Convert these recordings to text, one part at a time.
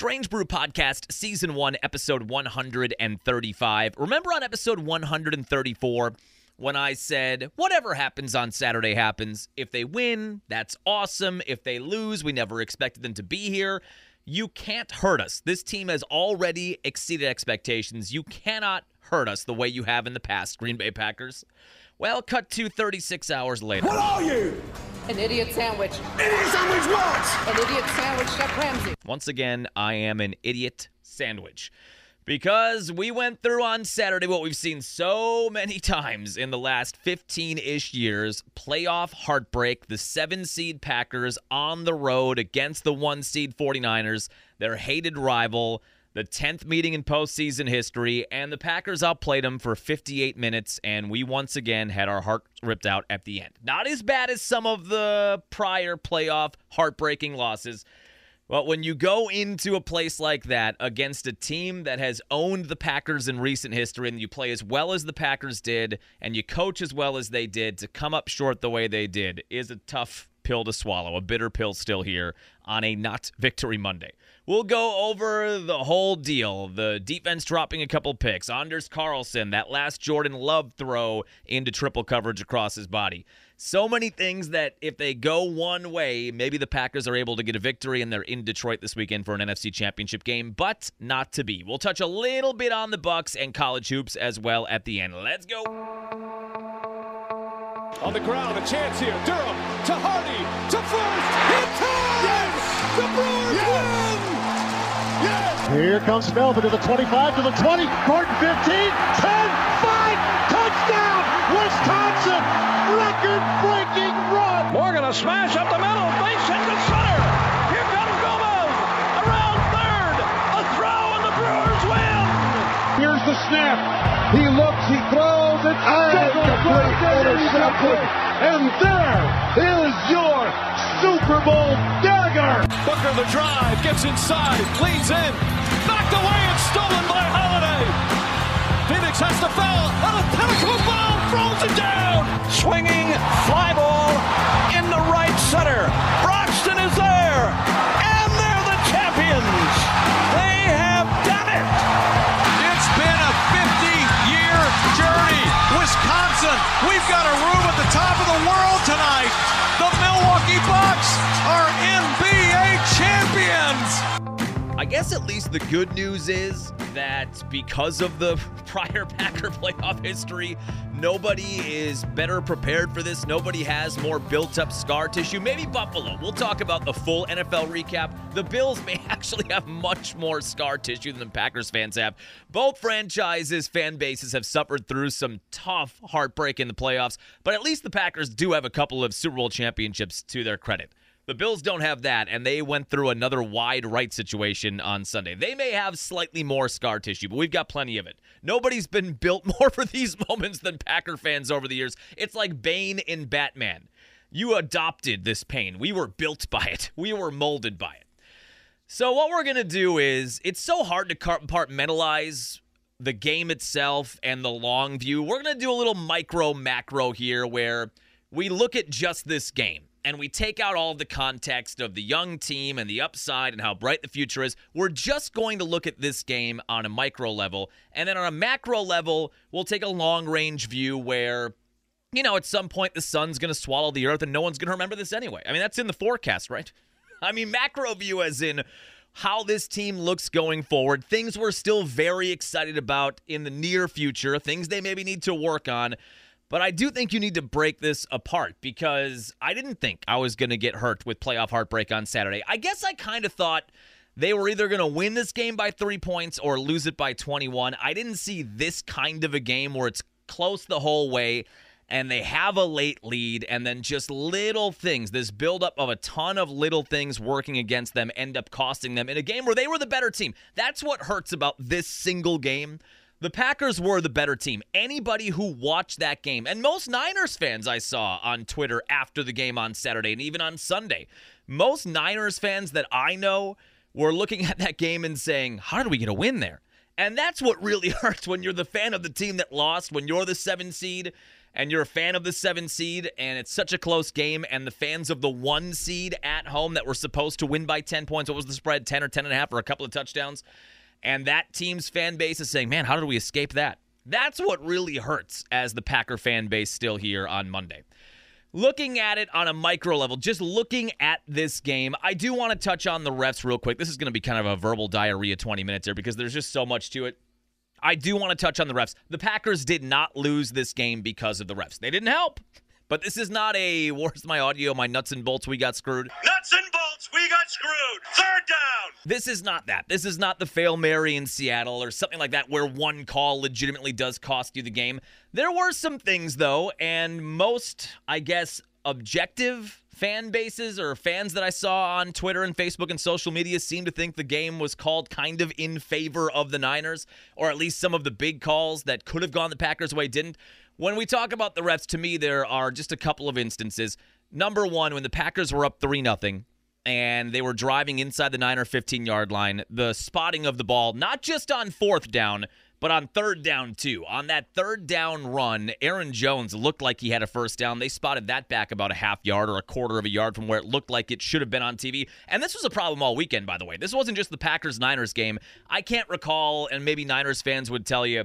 Strange Brew Podcast, Season 1, Episode 135. Remember on Episode 134 when I said, whatever happens on Saturday happens. If they win, that's awesome. If they lose, we never expected them to be here. You can't hurt us. This team has already exceeded expectations. You cannot hurt us the way you have in the past, Green Bay Packers. Well, cut to 36 hours later. What are you? An idiot sandwich. Idiot sandwich what? An idiot sandwich, Chef Ramsay. Once again, I am an idiot sandwich. Because we went through on Saturday what we've seen so many times in the last 15 ish years playoff heartbreak. The seven seed Packers on the road against the one seed 49ers, their hated rival the 10th meeting in postseason history, and the Packers outplayed them for 58 minutes, and we once again had our heart ripped out at the end. Not as bad as some of the prior playoff heartbreaking losses. But when you go into a place like that against a team that has owned the Packers in recent history and you play as well as the Packers did and you coach as well as they did to come up short the way they did is a tough pill to swallow, a bitter pill still here on a not victory Monday. We'll go over the whole deal. The defense dropping a couple picks. Anders Carlson, that last Jordan Love throw into triple coverage across his body. So many things that if they go one way, maybe the Packers are able to get a victory and they're in Detroit this weekend for an NFC Championship game, but not to be. We'll touch a little bit on the Bucks and college hoops as well at the end. Let's go. On the ground, a chance here. Durham to Hardy to first. Hit time! Yes! The Brewers yes! win! Yes! Here comes Melvin to the 25, to the 20, Gordon 15, 10, 5, touchdown! Wisconsin! Record-breaking run! Morgan a smash up the middle, base hit to center. Here comes Gomez around third. A throw and the Brewers win. Here's the snap. He looks, he throws, it intercepted. And there is your Super Bowl dagger. Booker the drive, gets inside, leans in, has to foul, and a pinnacle ball throws it down. Swinging fly ball in the right center. Broxton is there, and they're the champions. They have done it. It's been a 50-year journey. Wisconsin, we've got a room at the top of the world guess at least the good news is that because of the prior Packer playoff history, nobody is better prepared for this. Nobody has more built up scar tissue. Maybe Buffalo. We'll talk about the full NFL recap. The Bills may actually have much more scar tissue than the Packers fans have. Both franchises, fan bases have suffered through some tough heartbreak in the playoffs, but at least the Packers do have a couple of Super Bowl championships to their credit. The Bills don't have that, and they went through another wide right situation on Sunday. They may have slightly more scar tissue, but we've got plenty of it. Nobody's been built more for these moments than Packer fans over the years. It's like Bane in Batman. You adopted this pain. We were built by it, we were molded by it. So, what we're going to do is it's so hard to compartmentalize the game itself and the long view. We're going to do a little micro macro here where we look at just this game and we take out all the context of the young team and the upside and how bright the future is, we're just going to look at this game on a micro level. And then on a macro level, we'll take a long range view where, you know, at some point the sun's going to swallow the earth and no one's going to remember this anyway. I mean, that's in the forecast, right? I mean, macro view as in how this team looks going forward, things we're still very excited about in the near future, things they maybe need to work on. But I do think you need to break this apart because I didn't think I was going to get hurt with playoff heartbreak on Saturday. I guess I kind of thought they were either going to win this game by three points or lose it by 21. I didn't see this kind of a game where it's close the whole way and they have a late lead and then just little things this buildup of a ton of little things working against them end up costing them in a game where they were the better team that's what hurts about this single game the Packers were the better team. Anybody who watched that game, and most Niners fans I saw on Twitter after the game on Saturday and even on Sunday, most Niners fans that I know were looking at that game and saying, How did we get a win there? And that's what really hurts when you're the fan of the team that lost, when you're the seven seed, and you're a fan of the seven seed, and it's such a close game, and the fans of the one seed at home that were supposed to win by 10 points, what was the spread, 10 or 10 and a half, or a couple of touchdowns, and that team's fan base is saying, man, how did we escape that? That's what really hurts as the Packer fan base still here on Monday. Looking at it on a micro level, just looking at this game, I do want to touch on the refs real quick. This is going to be kind of a verbal diarrhea 20 minutes here because there's just so much to it. I do want to touch on the refs. The Packers did not lose this game because of the refs. They didn't help. But this is not a where's my audio, my nuts and bolts, we got screwed. Nuts and bolts, we got screwed. Third down. This is not that. This is not the fail Mary in Seattle or something like that where one call legitimately does cost you the game. There were some things though, and most, I guess, objective fan bases or fans that I saw on Twitter and Facebook and social media seem to think the game was called kind of in favor of the Niners, or at least some of the big calls that could have gone the Packers' way didn't. When we talk about the refs, to me, there are just a couple of instances. Number one, when the Packers were up 3 0 and they were driving inside the 9 or 15 yard line, the spotting of the ball, not just on fourth down, but on third down, too. On that third down run, Aaron Jones looked like he had a first down. They spotted that back about a half yard or a quarter of a yard from where it looked like it should have been on TV. And this was a problem all weekend, by the way. This wasn't just the Packers Niners game. I can't recall, and maybe Niners fans would tell you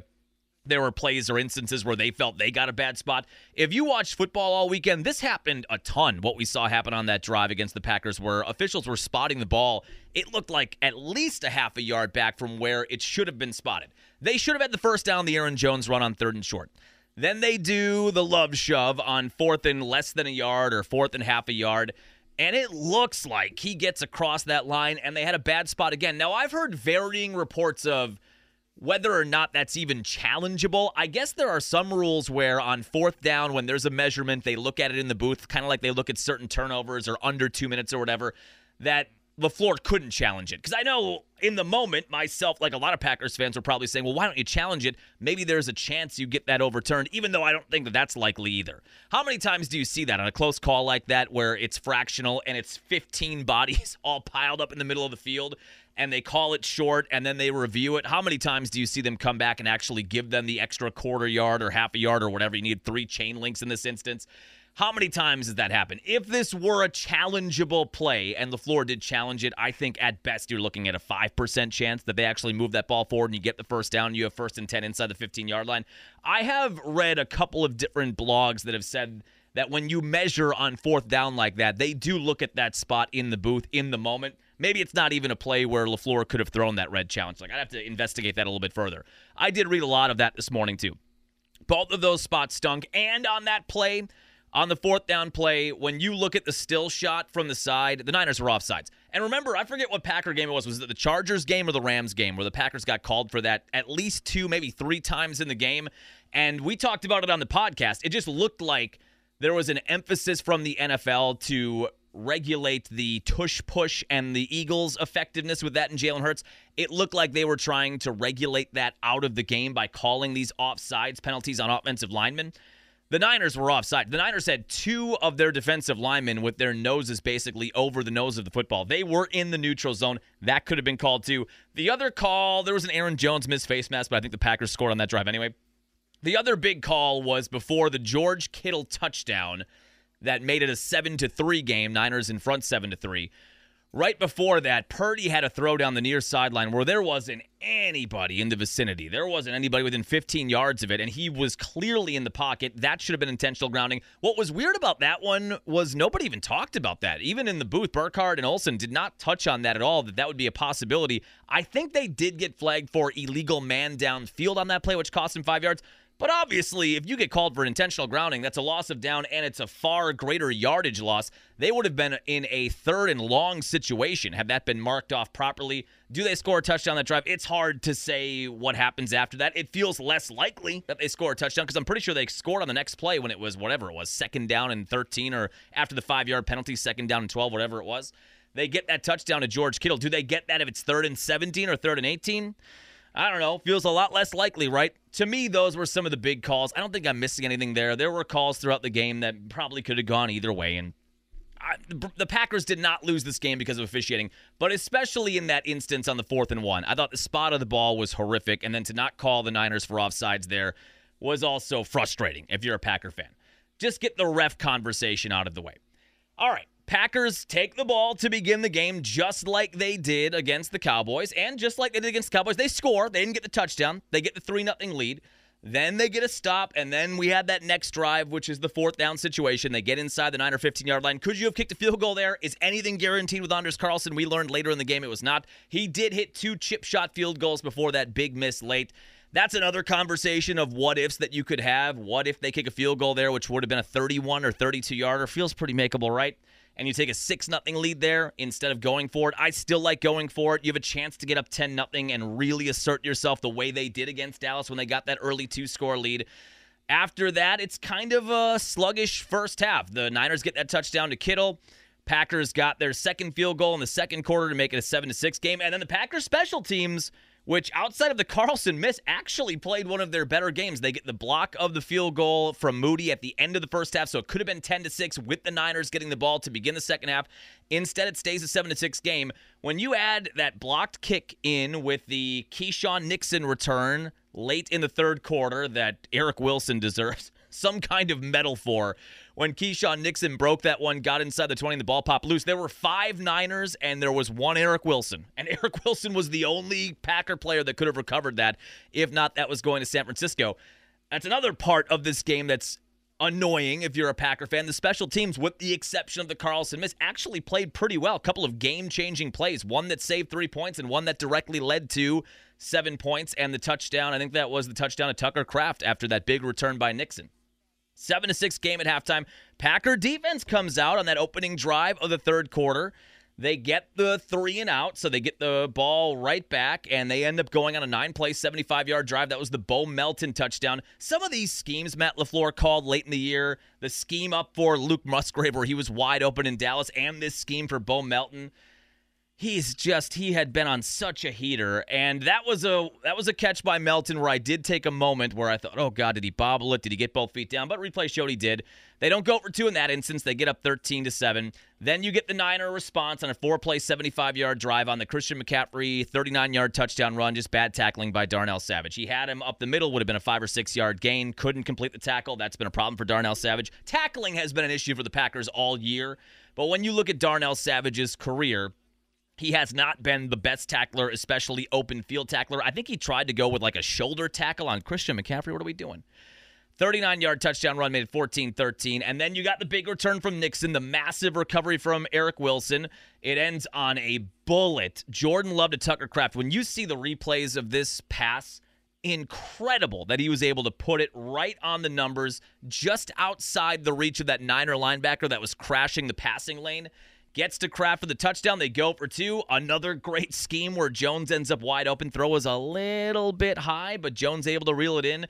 there were plays or instances where they felt they got a bad spot. If you watched football all weekend, this happened a ton. What we saw happen on that drive against the Packers, where officials were spotting the ball, it looked like at least a half a yard back from where it should have been spotted. They should have had the first down, the Aaron Jones run on third and short. Then they do the love shove on fourth and less than a yard or fourth and half a yard. And it looks like he gets across that line, and they had a bad spot again. Now, I've heard varying reports of whether or not that's even challengeable. I guess there are some rules where on fourth down, when there's a measurement, they look at it in the booth, kind of like they look at certain turnovers or under two minutes or whatever, that LaFleur couldn't challenge it. Because I know in the moment, myself, like a lot of Packers fans, were probably saying, well, why don't you challenge it? Maybe there's a chance you get that overturned, even though I don't think that that's likely either. How many times do you see that on a close call like that where it's fractional and it's 15 bodies all piled up in the middle of the field and they call it short and then they review it? How many times do you see them come back and actually give them the extra quarter yard or half a yard or whatever? You need three chain links in this instance. How many times has that happened? If this were a challengeable play and LaFleur did challenge it, I think at best you're looking at a 5% chance that they actually move that ball forward and you get the first down. You have first and 10 inside the 15 yard line. I have read a couple of different blogs that have said that when you measure on fourth down like that, they do look at that spot in the booth in the moment. Maybe it's not even a play where LaFleur could have thrown that red challenge. Like, I'd have to investigate that a little bit further. I did read a lot of that this morning, too. Both of those spots stunk. And on that play, on the fourth down play, when you look at the still shot from the side, the Niners were offsides. And remember, I forget what Packer game it was. Was it the Chargers game or the Rams game where the Packers got called for that at least two, maybe three times in the game? And we talked about it on the podcast. It just looked like there was an emphasis from the NFL to regulate the tush push and the Eagles' effectiveness with that and Jalen Hurts. It looked like they were trying to regulate that out of the game by calling these offsides penalties on offensive linemen. The Niners were offside. The Niners had two of their defensive linemen with their noses basically over the nose of the football. They were in the neutral zone. That could have been called too. The other call, there was an Aaron Jones missed face mask, but I think the Packers scored on that drive anyway. The other big call was before the George Kittle touchdown that made it a 7 to 3 game, Niners in front 7 to 3. Right before that, Purdy had a throw down the near sideline where there wasn't anybody in the vicinity. There wasn't anybody within 15 yards of it, and he was clearly in the pocket. That should have been intentional grounding. What was weird about that one was nobody even talked about that. Even in the booth, Burkhardt and Olsen did not touch on that at all, that that would be a possibility. I think they did get flagged for illegal man down field on that play, which cost him five yards. But obviously, if you get called for intentional grounding, that's a loss of down and it's a far greater yardage loss. They would have been in a third and long situation had that been marked off properly. Do they score a touchdown that drive? It's hard to say what happens after that. It feels less likely that they score a touchdown because I'm pretty sure they scored on the next play when it was whatever it was, second down and 13 or after the five yard penalty, second down and 12, whatever it was. They get that touchdown to George Kittle. Do they get that if it's third and 17 or third and 18? I don't know. Feels a lot less likely, right? To me, those were some of the big calls. I don't think I'm missing anything there. There were calls throughout the game that probably could have gone either way, and I, the Packers did not lose this game because of officiating, but especially in that instance on the fourth and one. I thought the spot of the ball was horrific, and then to not call the Niners for offsides there was also frustrating if you're a Packer fan. Just get the ref conversation out of the way. All right. Packers take the ball to begin the game just like they did against the Cowboys and just like they did against the Cowboys. They score. They didn't get the touchdown. They get the 3 0 lead. Then they get a stop, and then we had that next drive, which is the fourth down situation. They get inside the 9 or 15 yard line. Could you have kicked a field goal there? Is anything guaranteed with Anders Carlson? We learned later in the game it was not. He did hit two chip shot field goals before that big miss late. That's another conversation of what ifs that you could have. What if they kick a field goal there, which would have been a 31 or 32 yarder? Feels pretty makeable, right? And you take a 6 nothing lead there instead of going for it. I still like going for it. You have a chance to get up 10 nothing and really assert yourself the way they did against Dallas when they got that early two score lead. After that, it's kind of a sluggish first half. The Niners get that touchdown to Kittle. Packers got their second field goal in the second quarter to make it a 7 to 6 game. And then the Packers special teams which outside of the Carlson miss actually played one of their better games. They get the block of the field goal from Moody at the end of the first half, so it could have been 10 to 6 with the Niners getting the ball to begin the second half. Instead, it stays a 7 to 6 game. When you add that blocked kick in with the Keisean Nixon return late in the third quarter that Eric Wilson deserves some kind of medal for when Keisean Nixon broke that one, got inside the 20, and the ball popped loose. There were five Niners, and there was one Eric Wilson. And Eric Wilson was the only Packer player that could have recovered that. If not, that was going to San Francisco. That's another part of this game that's annoying if you're a Packer fan. The special teams, with the exception of the Carlson miss, actually played pretty well. A couple of game changing plays, one that saved three points and one that directly led to seven points and the touchdown. I think that was the touchdown of Tucker Kraft after that big return by Nixon. Seven to six game at halftime. Packer defense comes out on that opening drive of the third quarter. They get the three and out, so they get the ball right back, and they end up going on a nine play, 75 yard drive. That was the Bo Melton touchdown. Some of these schemes Matt LaFleur called late in the year the scheme up for Luke Musgrave, where he was wide open in Dallas, and this scheme for Bo Melton he's just he had been on such a heater. And that was a that was a catch by Melton where I did take a moment where I thought oh god did he bobble it? Did he get both feet down? But replay showed he did. They don't go for two in that instance. They get up 13 to 7 then you get the Niner response on a four play 75 yard drive on the Christian McCaffrey 39 yard touchdown run. Just bad tackling by Darnell Savage. He had him up the middle. Would have been a 5 or 6 yard gain. Couldn't complete the tackle. That's been a problem for Darnell Savage. Tackling has been an issue for the Packers all year. But when you look at Darnell Savage's career he has not been the best tackler, especially open field tackler. I think he tried to go with like a shoulder tackle on Christian McCaffrey. What are we doing? 39 yard touchdown run made it 14 13. And then you got the big return from Nixon, the massive recovery from Eric Wilson. It ends on a bullet. Jordan Love to Tucker Kraft. When you see the replays of this pass, incredible that he was able to put it right on the numbers, just outside the reach of that Niner linebacker that was crashing the passing lane. Gets to Kraft for the touchdown. They go for two. Another great scheme where Jones ends up wide open. Throw was a little bit high, but Jones able to reel it in.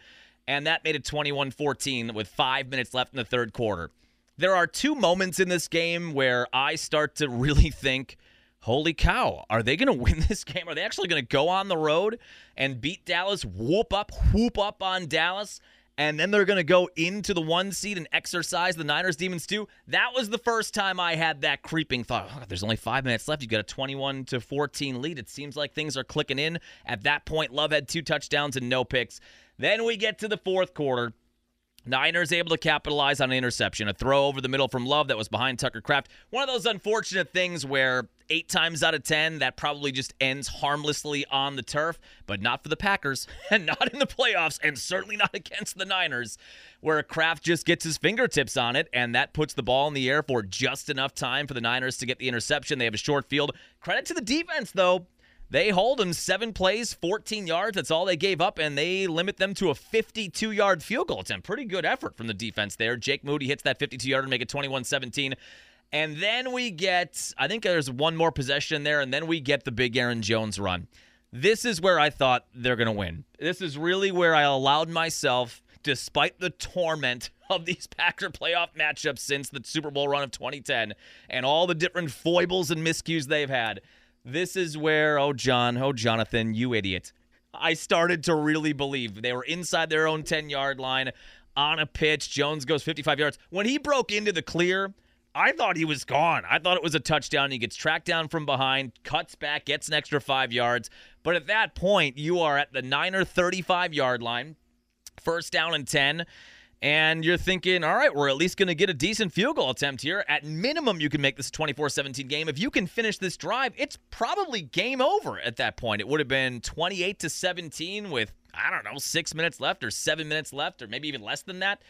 And that made it 21 14 with five minutes left in the third quarter. There are two moments in this game where I start to really think, holy cow, are they going to win this game? Are they actually going to go on the road and beat Dallas, whoop up, whoop up on Dallas? And then they're going to go into the one seed and exercise the Niners demons too. That was the first time I had that creeping thought. Oh, there's only five minutes left. You've got a 21 to 14 lead. It seems like things are clicking in. At that point, Love had two touchdowns and no picks. Then we get to the fourth quarter. Niners able to capitalize on an interception, a throw over the middle from Love that was behind Tucker Kraft. One of those unfortunate things where eight times out of ten that probably just ends harmlessly on the turf, but not for the Packers and not in the playoffs and certainly not against the Niners, where Kraft just gets his fingertips on it and that puts the ball in the air for just enough time for the Niners to get the interception. They have a short field. Credit to the defense though. They hold them seven plays, 14 yards. That's all they gave up, and they limit them to a 52 yard field goal. It's a pretty good effort from the defense there. Jake Moody hits that 52 yard to make it 21 17. And then we get, I think there's one more possession there, and then we get the big Aaron Jones run. This is where I thought they're going to win. This is really where I allowed myself, despite the torment of these Packer playoff matchups since the Super Bowl run of 2010 and all the different foibles and miscues they've had. This is where, oh, John, oh, Jonathan, you idiot. I started to really believe they were inside their own 10 yard line on a pitch. Jones goes 55 yards. When he broke into the clear, I thought he was gone. I thought it was a touchdown. He gets tracked down from behind, cuts back, gets an extra five yards. But at that point, you are at the Niner 35 yard line. First down and 10. And you're thinking, all right, we're at least going to get a decent field goal attempt here. At minimum, you can make this 24 17 game. If you can finish this drive, it's probably game over at that point. It would have been 28 to 17 with, I don't know, six minutes left or seven minutes left or maybe even less than that.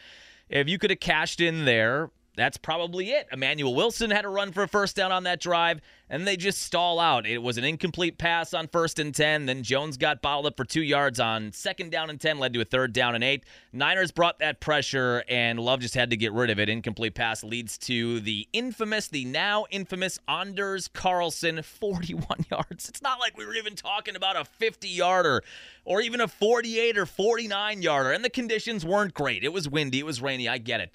If you could have cashed in there, that's probably it. Emmanuel Wilson had a run for a first down on that drive, and they just stall out. It was an incomplete pass on first and 10. Then Jones got bottled up for two yards on second down and 10, led to a third down and eight. Niners brought that pressure, and Love just had to get rid of it. Incomplete pass leads to the infamous, the now infamous Anders Carlson, 41 yards. It's not like we were even talking about a 50 yarder or even a 48 or 49 yarder, and the conditions weren't great. It was windy, it was rainy. I get it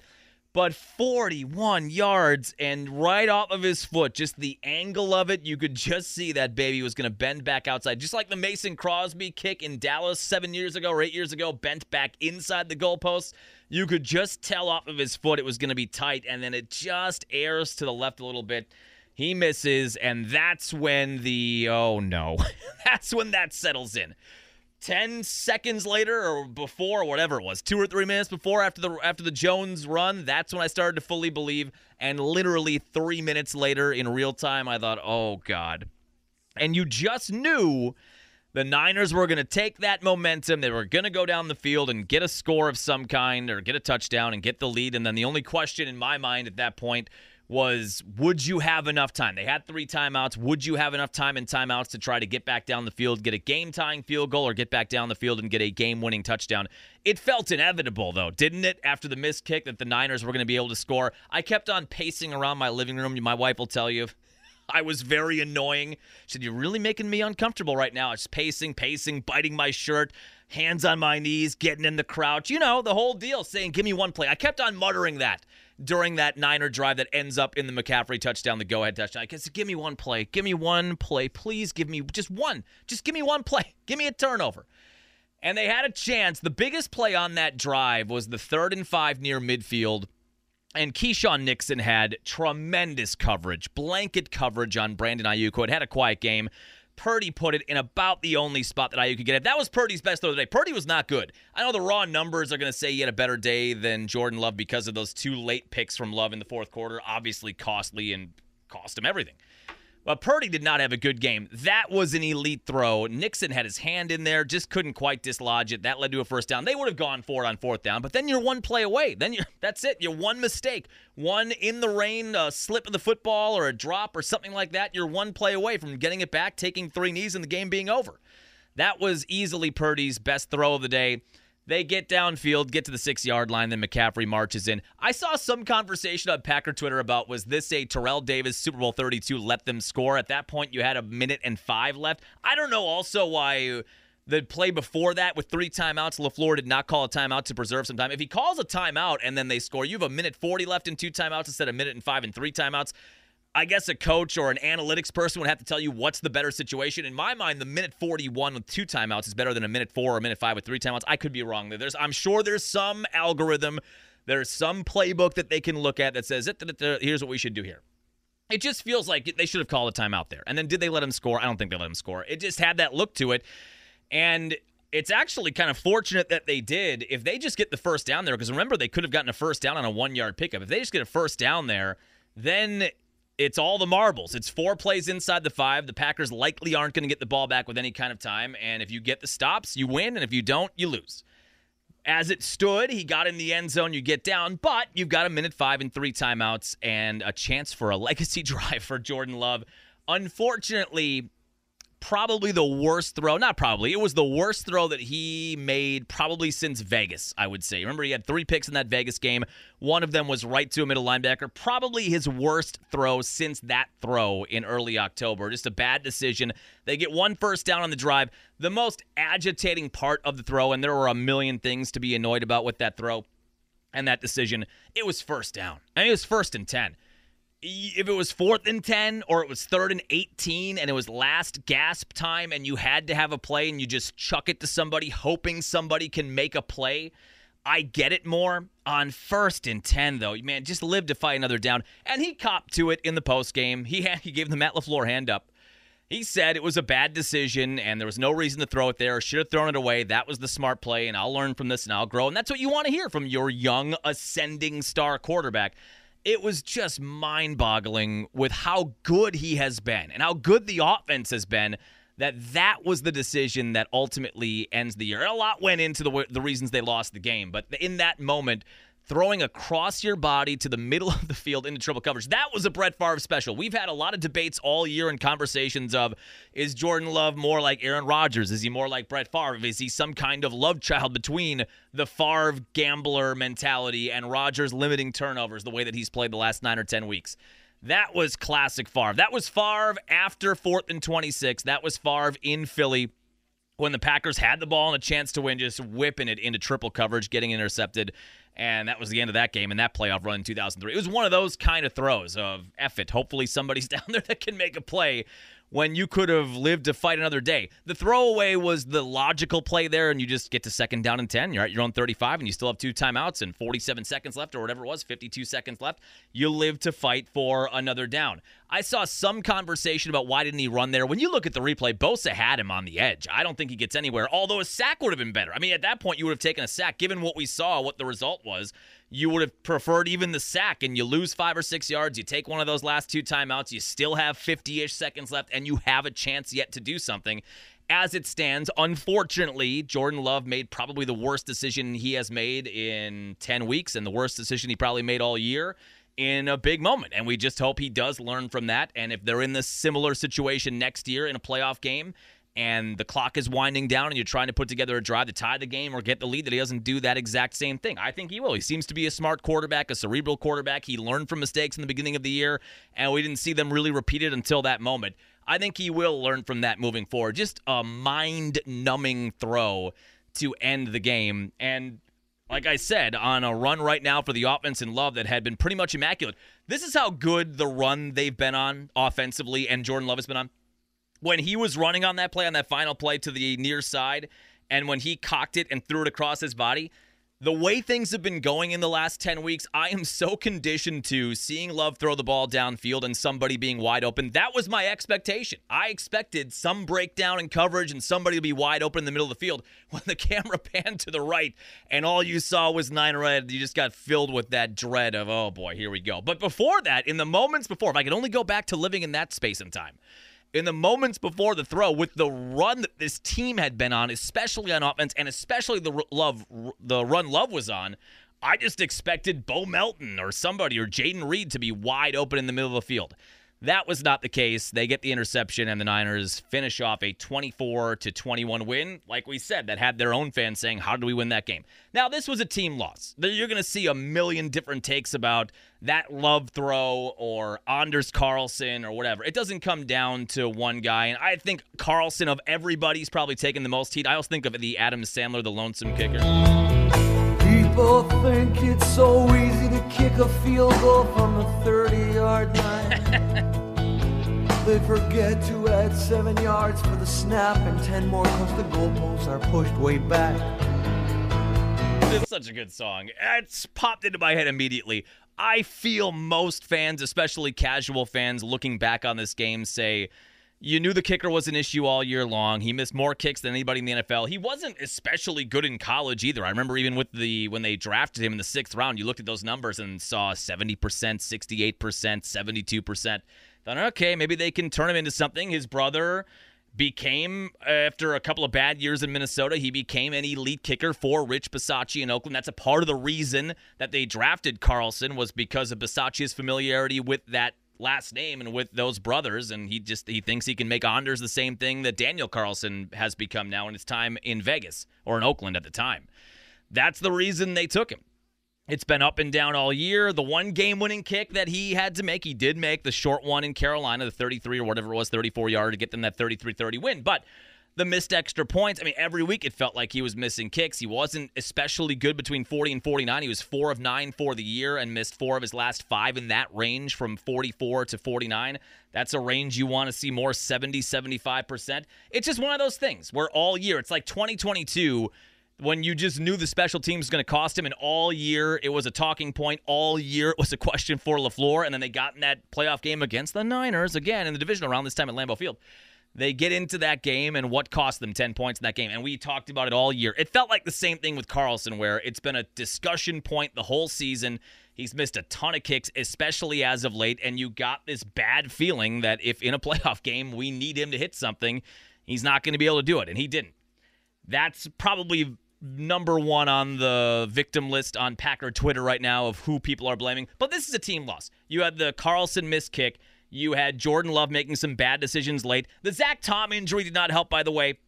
but 41 yards and right off of his foot, just the angle of it, you could just see that baby was going to bend back outside. Just like the Mason Crosby kick in Dallas seven years ago or eight years ago, bent back inside the goalpost. You could just tell off of his foot it was going to be tight, and then it just airs to the left a little bit. He misses, and that's when the oh no, that's when that settles in. 10 seconds later or before or whatever it was 2 or 3 minutes before after the after the Jones run that's when I started to fully believe. And literally 3 minutes later in real time I thought oh god. And you just knew the Niners were going to take that momentum. They were going to go down the field and get a score of some kind or get a touchdown and get the lead. And then the only question in my mind at that point was would you have enough time? They had three timeouts. Would you have enough time in timeouts to try to get back down the field, get a game tying field goal, or get back down the field and get a game winning touchdown? It felt inevitable, though, didn't it? After the missed kick, that the Niners were going to be able to score. I kept on pacing around my living room. My wife will tell you. I was very annoying. She said, You're really making me uncomfortable right now. It's pacing, pacing, biting my shirt, hands on my knees, getting in the crouch. You know, the whole deal, saying, Give me one play. I kept on muttering that during that Niner drive that ends up in the McCaffrey touchdown, the go ahead touchdown. I guess give me one play. Give me one play. Please give me just one. Just give me one play. Give me a turnover. And they had a chance. The biggest play on that drive was the third and five near midfield. And Keisean Nixon had tremendous coverage, blanket coverage on Brandon Aiyuk, who had a quiet game. Purdy put it in about the only spot that Aiyuk could get it. That was Purdy's best throw of the day. Purdy was not good. I know the raw numbers are going to say he had a better day than Jordan Love because of those two late picks from Love in the fourth quarter. Obviously costly and cost him everything. But Purdy did not have a good game. That was an elite throw. Nixon had his hand in there, just couldn't quite dislodge it. That led to a first down. They would have gone for it on fourth down, but then you're one play away. Then you're that's it. You're one mistake, one in the rain, a slip of the football or a drop or something like that. You're one play away from getting it back, taking three knees, and the game being over. That was easily Purdy's best throw of the day. They get downfield, get to the six yard line, then McCaffrey marches in. I saw some conversation on Packer Twitter about was this a Terrell Davis Super Bowl 32 let them score? At that point, you had a minute and five left. I don't know also why the play before that with three timeouts, LaFleur did not call a timeout to preserve some time. If he calls a timeout and then they score, you have a minute 40 left and two timeouts instead of a minute and five and three timeouts. I guess a coach or an analytics person would have to tell you what's the better situation. In my mind, the minute 41 with two timeouts is better than a minute four or a minute five with three timeouts. I could be wrong. There's, I'm sure there's some algorithm, there's some playbook that they can look at that says, here's what we should do here. It just feels like they should have called a timeout there. And then did they let him score? I don't think they let him score. It just had that look to it. And it's actually kind of fortunate that they did. If they just get the first down there, because remember, they could have gotten a first down on a one yard pickup. If they just get a first down there, then it's all the marbles. It's four plays inside the five. The Packers likely aren't going to get the ball back with any kind of time. And if you get the stops, you win. And if you don't, you lose. As it stood, he got in the end zone. You get down, but you've got a minute five and three timeouts and a chance for a legacy drive for Jordan Love. Unfortunately, probably the worst throw. Not probably. It was the worst throw that he made probably since Vegas, I would say. Remember, he had three picks in that Vegas game. One of them was right to a middle linebacker. Probably his worst throw since that throw in early October. Just a bad decision. They get one first down on the drive. The most agitating part of the throw, and there were a million things to be annoyed about with that throw and that decision, it was first down. I mean, it was first and 10 if it was fourth and 10 or it was third and 18 and it was last gasp time and you had to have a play and you just chuck it to somebody hoping somebody can make a play, I get it more. On first and 10, though, man, just live to fight another down. And he copped to it in the post game. He, had, he gave the Matt LaFleur hand up. He said it was a bad decision and there was no reason to throw it there. Should have thrown it away. That was the smart play, and I'll learn from this and I'll grow. And that's what you want to hear from your young, ascending star quarterback. It was just mind boggling with how good he has been and how good the offense has been that that was the decision that ultimately ends the year. A lot went into the, the reasons they lost the game, but in that moment, throwing across your body to the middle of the field into triple coverage. That was a Brett Favre special. We've had a lot of debates all year and conversations of is Jordan Love more like Aaron Rodgers? Is he more like Brett Favre? Is he some kind of love child between the Favre gambler mentality and Rodgers limiting turnovers the way that he's played the last 9 or 10 weeks? That was classic Favre. That was Favre after 4th and 26. That was Favre in Philly when the Packers had the ball and a chance to win, just whipping it into triple coverage, getting intercepted. And that was the end of that game and that playoff run in 2003. It was one of those kind of throws of F it. Hopefully somebody's down there that can make a play when you could have lived to fight another day. The throwaway was the logical play there, and you just get to second down and 10. You're at your own 35, and you still have two timeouts and 47 seconds left, or whatever it was, 52 seconds left. You live to fight for another down. I saw some conversation about why didn't he run there. When you look at the replay, Bosa had him on the edge. I don't think he gets anywhere, although a sack would have been better. I mean, at that point, you would have taken a sack. Given what we saw, what the result was, you would have preferred even the sack, and you lose five or six yards. You take one of those last two timeouts. You still have 50 ish seconds left, and you have a chance yet to do something. As it stands, unfortunately, Jordan Love made probably the worst decision he has made in 10 weeks and the worst decision he probably made all year in a big moment. And we just hope he does learn from that. And if they're in this similar situation next year in a playoff game and the clock is winding down and you're trying to put together a drive to tie the game or get the lead, that he doesn't do that exact same thing. I think he will. He seems to be a smart quarterback, a cerebral quarterback. He learned from mistakes in the beginning of the year, and we didn't see them really repeated until that moment. I think he will learn from that moving forward. Just a mind numbing throw to end the game. And like I said, on a run right now for the offense and Love that had been pretty much immaculate. This is how good the run they've been on offensively and Jordan Love has been on. When he was running on that play, on that final play to the near side, and when he cocked it and threw it across his body, the way things have been going in the last 10 weeks, I am so conditioned to seeing Love throw the ball downfield and somebody being wide open. That was my expectation. I expected some breakdown in coverage and somebody to be wide open in the middle of the field. When the camera panned to the right and all you saw was nine red, you just got filled with that dread of, oh boy, here we go. But before that, in the moments before, if I could only go back to living in that space and time, in the moments before the throw with the run that this team had been on, especially on offense and especially the love the run Love was on, I just expected Bo Melton or somebody or Jayden Reed to be wide open in the middle of the field. That was not the case. They get the interception, and the Niners finish off a 24 to 21 win. Like we said, that had their own fans saying, "How did we win that game?" Now, this was a team loss. You're going to see a million different takes about that love throw or Anders Carlson or whatever. It doesn't come down to one guy, and I think Carlson of everybody's probably taken the most heat. I also think of the Adam Sandler, the lonesome kicker. People think it's so easy to kick a field goal from the 30 yard line. they forget to add seven yards for the snap and 10 more because the goalposts are pushed way back. It's such a good song. It's popped into my head immediately. I feel most fans, especially casual fans, looking back on this game, say, you knew the kicker was an issue all year long. He missed more kicks than anybody in the NFL. He wasn't especially good in college either. I remember even with the when they drafted him in the sixth round, you looked at those numbers and saw 70%, 68%, 72%. Thought, okay, maybe they can turn him into something. His brother became after a couple of bad years in Minnesota, he became an elite kicker for Rich Bisaccia in Oakland. That's a part of the reason that they drafted Carlson was because of Bisaccia's familiarity with that last name and with those brothers and he just he thinks he can make Anders the same thing that Daniel Carlson has become now in his time in Vegas or in Oakland at the time. That's the reason they took him. It's been up and down all year. The one game winning kick that he had to make, he did make the short one in Carolina, the 33 or whatever it was, 34 yard to get them that 33 30 win. But the missed extra points. I mean, every week it felt like he was missing kicks. He wasn't especially good between 40 and 49. He was four of nine for the year and missed four of his last five in that range from 44 to 49. That's a range you want to see more 70, 75%. It's just one of those things where all year, it's like 2022 when you just knew the special team was going to cost him, and all year it was a talking point. All year it was a question for LaFleur, and then they got in that playoff game against the Niners again in the division around this time at Lambeau Field They get into that game and what cost them 10 points in that game. And we talked about it all year. It felt like the same thing with Carlson, where it's been a discussion point the whole season. He's missed a ton of kicks, especially as of late. And you got this bad feeling that if in a playoff game we need him to hit something, he's not going to be able to do it. And he didn't. That's probably number one on the victim list on Packer Twitter right now of who people are blaming. But this is a team loss. You had the Carlson missed kick. You had Jordan Love making some bad decisions late. The Zach Tom injury did not help, by the way.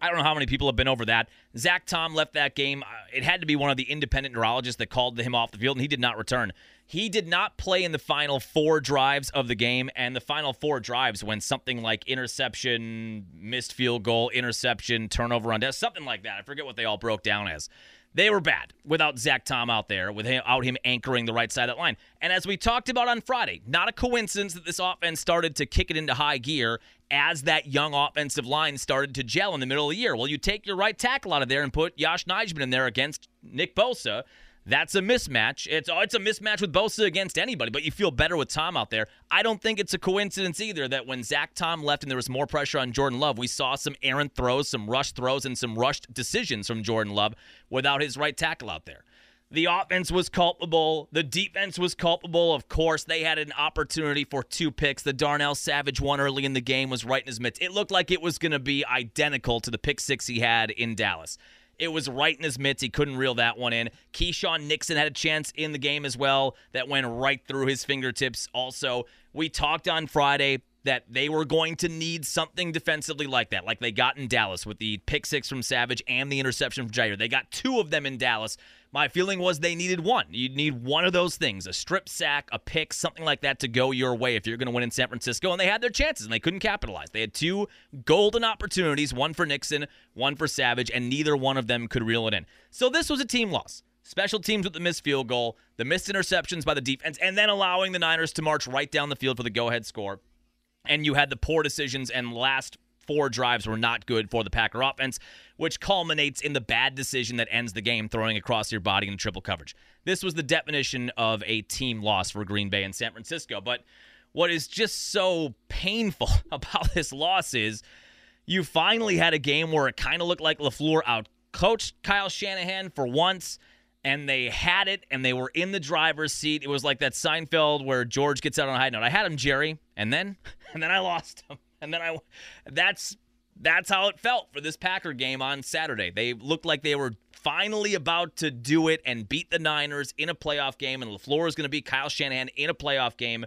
I don't know how many people have been over that. Zach Tom left that game. Uh, it had to be one of the independent neurologists that called him off the field, and he did not return. He did not play in the final four drives of the game, and the final four drives when something like interception, missed field goal, interception, turnover on death, something like that. I forget what they all broke down as. They were bad without Zach Tom out there, without him anchoring the right side of that line. And as we talked about on Friday, not a coincidence that this offense started to kick it into high gear as that young offensive line started to gel in the middle of the year. Well, you take your right tackle out of there and put Yosh Nijman in there against Nick Bosa. That's a mismatch. It's oh, it's a mismatch with Bosa against anybody, but you feel better with Tom out there. I don't think it's a coincidence either that when Zach Tom left and there was more pressure on Jordan Love, we saw some errant throws, some rushed throws, and some rushed decisions from Jordan Love without his right tackle out there. The offense was culpable. The defense was culpable. Of course, they had an opportunity for two picks. The Darnell Savage one early in the game was right in his mitts. It looked like it was going to be identical to the pick six he had in Dallas. It was right in his mitts. He couldn't reel that one in. Keisean Nixon had a chance in the game as well that went right through his fingertips. Also, we talked on Friday that they were going to need something defensively like that, like they got in Dallas with the pick six from Savage and the interception from Jaire. They got two of them in Dallas. My feeling was they needed one. You'd need one of those things a strip sack, a pick, something like that to go your way if you're going to win in San Francisco. And they had their chances and they couldn't capitalize. They had two golden opportunities one for Nixon, one for Savage, and neither one of them could reel it in. So this was a team loss. Special teams with the missed field goal, the missed interceptions by the defense, and then allowing the Niners to march right down the field for the go ahead score and you had the poor decisions and last four drives were not good for the Packer offense, which culminates in the bad decision that ends the game, throwing across your body in triple coverage. This was the definition of a team loss for Green Bay and San Francisco. But what is just so painful about this loss is you finally had a game where it kind of looked like LaFleur out coached Kyle Shanahan for once and they had it and they were in the driver's seat. It was like that Seinfeld where George gets out on a high note. I had him, Jerry, and then and then I lost him. And then I that's that's how it felt for this Packer game on Saturday. They looked like they were finally about to do it and beat the Niners in a playoff game and LaFleur is going to beat Kyle Shanahan in a playoff game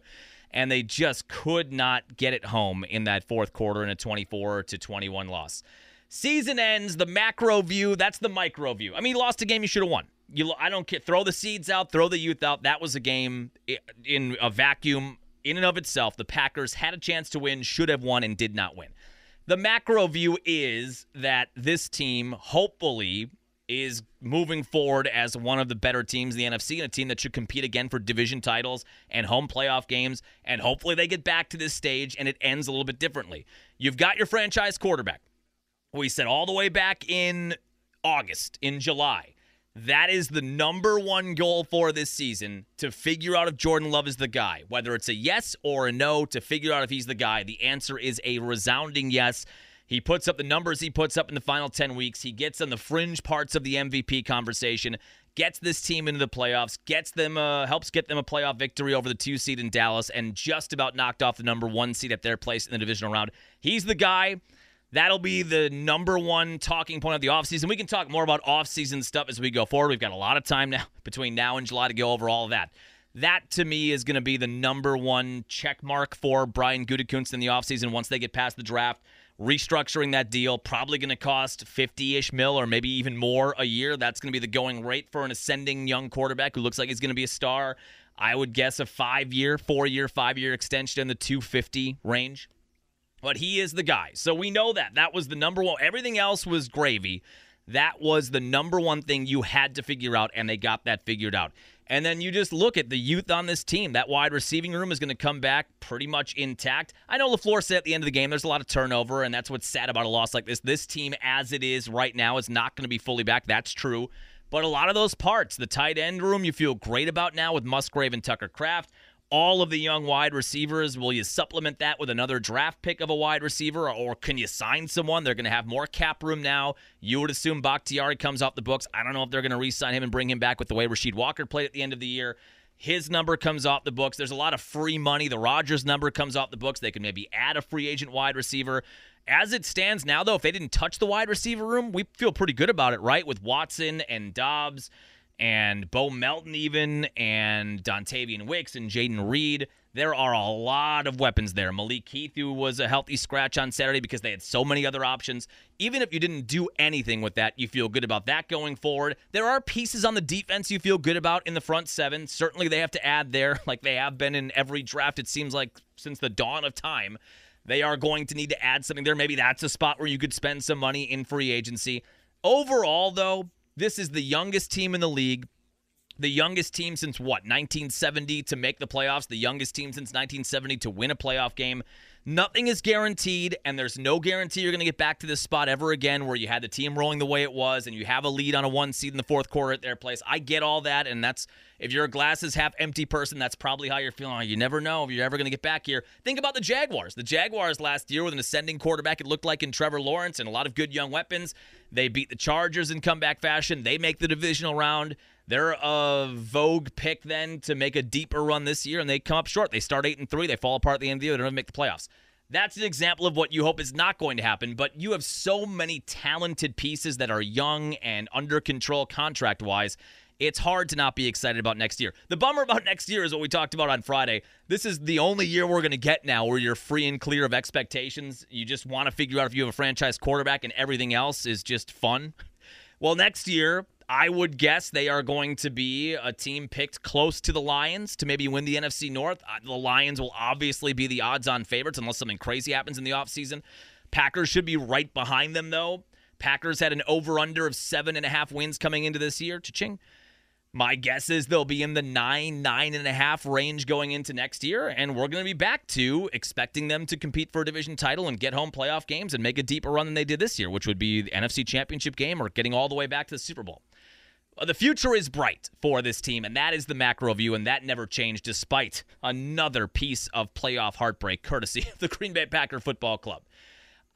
and they just could not get it home in that fourth quarter in a 24 to 21 loss. Season ends, the macro view, that's the micro view. I mean, you lost a game you should have won you I don't care. Throw the seeds out, throw the youth out. That was a game in a vacuum in and of itself. The Packers had a chance to win, should have won, and did not win. The macro view is that this team hopefully is moving forward as one of the better teams in the NFC and a team that should compete again for division titles and home playoff games. And hopefully they get back to this stage and it ends a little bit differently. You've got your franchise quarterback. We said all the way back in August, in July that is the number one goal for this season to figure out if Jordan Love is the guy. Whether it's a yes or a no, to figure out if he's the guy. The answer is a resounding yes. He puts up the numbers he puts up in the final 10 weeks. He gets on the fringe parts of the MVP conversation, gets this team into the playoffs, gets them uh, helps get them a playoff victory over the 2 seed in Dallas and just about knocked off the number 1 seed at their place in the divisional round. He's the guy. That'll be the number one talking point of the offseason. We can talk more about offseason stuff as we go forward. We've got a lot of time now between now and July to go over all of that. That to me is going to be the number one check mark for Brian Gutekunst in the offseason once they get past the draft. Restructuring that deal probably going to cost 50-ish mil or maybe even more a year. That's going to be the going rate for an ascending young quarterback who looks like he's going to be a star. I would guess a 5-year, 4-year, 5-year extension in the 250 range. But he is the guy. So we know that. That was the number one. Everything else was gravy. That was the number one thing you had to figure out, and they got that figured out. And then you just look at the youth on this team. That wide receiving room is going to come back pretty much intact. I know LaFleur said at the end of the game there's a lot of turnover, and that's what's sad about a loss like this. This team, as it is right now, is not going to be fully back. That's true. But a lot of those parts, the tight end room, you feel great about now with Musgrave and Tucker Kraft all of the young wide receivers? Will you supplement that with another draft pick of a wide receiver, or can you sign someone? They're going to have more cap room now. You would assume Bakhtiari comes off the books. I don't know if they're going to re sign him and bring him back with the way Rasheed Walker played at the end of the year. His number comes off the books. There's a lot of free money. The Rodgers number comes off the books. They can maybe add a free agent wide receiver. As it stands now, though, if they didn't touch the wide receiver room, we feel pretty good about it, right? With Watson and Dobbs and Bo Melton, even, and Dontayvion Wicks and Jayden Reed. There are a lot of weapons there. Malik Heath, who was a healthy scratch on Saturday because they had so many other options. Even if you didn't do anything with that, you feel good about that going forward. There are pieces on the defense you feel good about in the front seven. Certainly they have to add there, like they have been in every draft, it seems like since the dawn of time. They are going to need to add something there. Maybe that's a spot where you could spend some money in free agency. Overall, though, this is the youngest team in the league the youngest team since what 1970 to make the playoffs the youngest team since 1970 to win a playoff game nothing is guaranteed and there's no guarantee you're going to get back to this spot ever again where you had the team rolling the way it was and you have a lead on a one seed in the fourth quarter at their place. I get all that and that's if you're a glasses half empty person that's probably how you're feeling. You never know if you're ever going to get back here. Think about the jaguars. The jaguars last year with an ascending quarterback it looked like in trevor lawrence and a lot of good young weapons. They beat the chargers in comeback fashion. They make the divisional round they're a vogue pick then to make a deeper run this year, and they come up short. They start eight and three. They fall apart at the end of the year. They don't even make the playoffs. That's an example of what you hope is not going to happen. But you have so many talented pieces that are young and under control contract wise. It's hard to not be excited about next year. The bummer about next year is what we talked about on Friday. This is the only year we're going to get now where you're free and clear of expectations. You just want to figure out if you have a franchise quarterback and everything else is just fun. Well, next year, I would guess they are going to be a team picked close to the Lions to maybe win the NFC North. Uh, the Lions will obviously be the odds on favorites unless something crazy happens in the offseason. Packers should be right behind them, though. Packers had an over under of seven and a half wins coming into this year. Cha-ching. My guess is they'll be in the nine, nine and a half range going into next year, and we're going to be back to expecting them to compete for a division title and get home playoff games and make a deeper run than they did this year, which would be the NFC Championship game or getting all the way back to the Super Bowl. The future is bright for this team, and that is the macro view, and that never changed despite another piece of playoff heartbreak courtesy of the Green Bay Packer Football Club.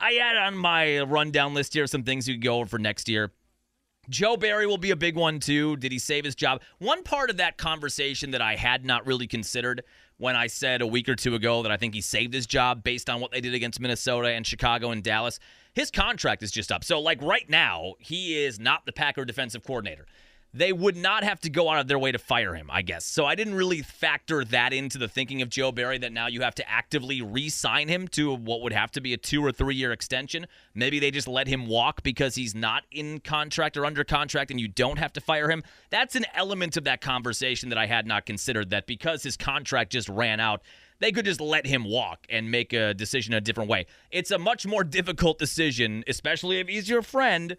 I add on my rundown list here some things you can go over for next year. Joe Barry will be a big one too. Did he save his job? One part of that conversation that I had not really considered when I said a week or two ago that I think he saved his job based on what they did against Minnesota and Chicago and Dallas. His contract is just up. So, like right now, he is not the Packer defensive coordinator they would not have to go out of their way to fire him, I guess. So I didn't really factor that into the thinking of Joe Barry that now you have to actively re sign him to what would have to be a two or three year extension. Maybe they just let him walk because he's not in contract or under contract and you don't have to fire him. That's an element of that conversation that I had not considered that because his contract just ran out, they could just let him walk and make a decision a different way. It's a much more difficult decision, especially if he's your friend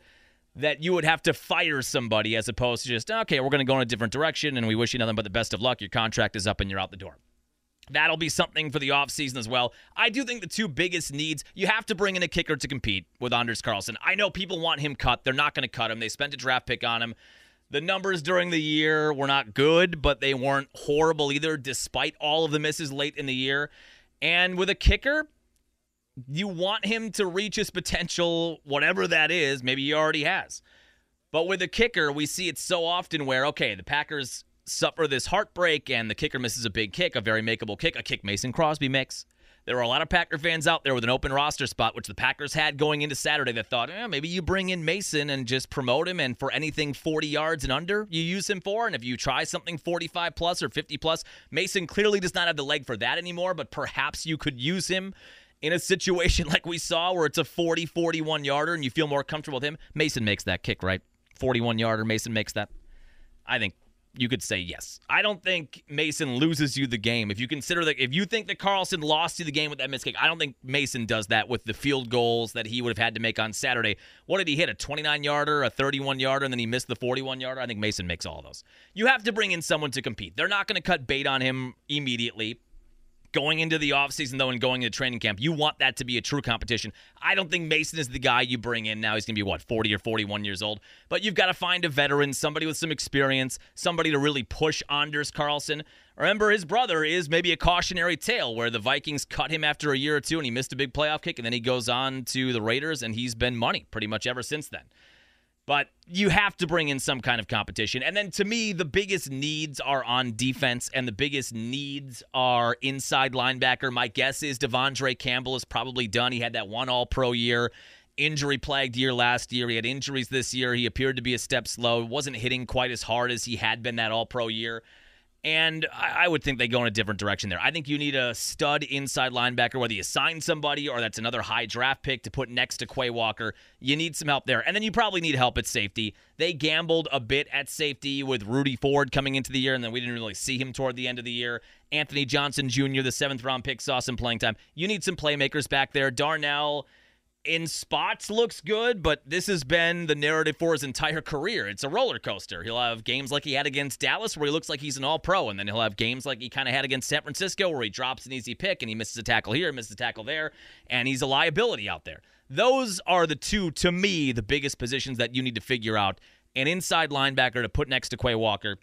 that you would have to fire somebody as opposed to just, okay, we're going to go in a different direction and we wish you nothing but the best of luck. Your contract is up and you're out the door. That'll be something for the offseason as well. I do think the two biggest needs, you have to bring in a kicker to compete with Anders Carlson. I know people want him cut. They're not going to cut him. They spent a draft pick on him. The numbers during the year were not good, but they weren't horrible either, despite all of the misses late in the year. And with a kicker, you want him to reach his potential, whatever that is. Maybe he already has. But with a kicker, we see it so often where, okay, the Packers suffer this heartbreak and the kicker misses a big kick, a very makeable kick, a kick Mason Crosby makes. There were a lot of Packer fans out there with an open roster spot, which the Packers had going into Saturday that thought, eh, maybe you bring in Mason and just promote him, and for anything 40 yards and under, you use him for. And if you try something 45 plus or 50 plus, Mason clearly does not have the leg for that anymore, but perhaps you could use him in a situation like we saw where it's a 40 41 yarder and you feel more comfortable with him, Mason makes that kick, right? 41 yarder, Mason makes that. I think you could say yes. I don't think Mason loses you the game. If you consider that, if you think that Carlson lost you the game with that missed kick, I don't think Mason does that with the field goals that he would have had to make on Saturday. What did he hit? A 29 yarder, a 31 yarder, and then he missed the 41 yarder? I think Mason makes all those. You have to bring in someone to compete. They're not going to cut bait on him immediately going into the offseason, though, and going into training camp, you want that to be a true competition. I don't think Mason is the guy you bring in now. He's going to be, what, 40 or 41 years old? But you've got to find a veteran, somebody with some experience, somebody to really push Anders Carlson. Remember, his brother is maybe a cautionary tale where the Vikings cut him after a year or two and he missed a big playoff kick, and then he goes on to the Raiders and he's been money pretty much ever since then. But you have to bring in some kind of competition. And then to me, the biggest needs are on defense and the biggest needs are inside linebacker. My guess is De'Vondre Campbell is probably done. He had that one all pro year injury plagued year last year. He had injuries this year. He appeared to be a step slow. Wasn't hitting quite as hard as he had been that all pro year. And I would think they go in a different direction there. I think you need a stud inside linebacker, whether you sign somebody or that's another high draft pick to put next to Quay Walker. You need some help there. And then you probably need help at safety. They gambled a bit at safety with Rudy Ford coming into the year, and then we didn't really see him toward the end of the year. Anthony Johnson Jr., the seventh round pick, saw some playing time. You need some playmakers back there. Darnell in spots looks good, but this has been the narrative for his entire career. It's a roller coaster. He'll have games like he had against Dallas where he looks like he's an all pro, and then he'll have games like he kind of had against San Francisco where he drops an easy pick and he misses a tackle here, misses a tackle there, and he's a liability out there. Those are the two, to me, the biggest positions that you need to figure out. An inside linebacker to put next to Quay Walker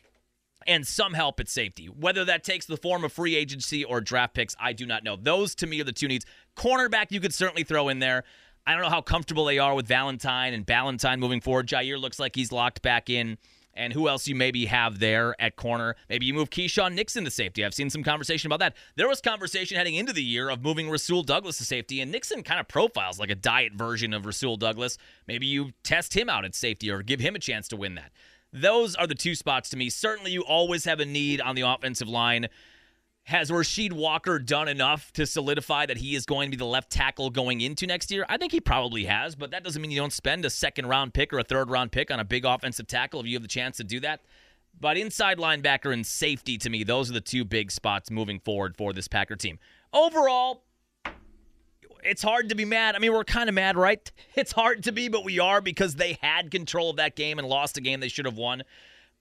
and some help at safety. Whether that takes the form of free agency or draft picks, I do not know. Those to me are the two needs. Cornerback, you could certainly throw in there. I don't know how comfortable they are with Valentine and Valentine moving forward. Jaire looks like he's locked back in. And who else you maybe have there at corner? Maybe you move Keisean Nixon to safety. I've seen some conversation about that. There was conversation heading into the year of moving Rasul Douglas to safety, and Nixon kind of profiles like a diet version of Rasul Douglas. Maybe you test him out at safety or give him a chance to win that. Those are the two spots to me. Certainly, you always have a need on the offensive line. Has Rasheed Walker done enough to solidify that he is going to be the left tackle going into next year? I think he probably has, but that doesn't mean you don't spend a second round pick or a third round pick on a big offensive tackle if you have the chance to do that. But inside linebacker and safety, to me, those are the two big spots moving forward for this Packer team. Overall, it's hard to be mad. I mean, we're kind of mad, right? It's hard to be, but we are because they had control of that game and lost a game they should have won.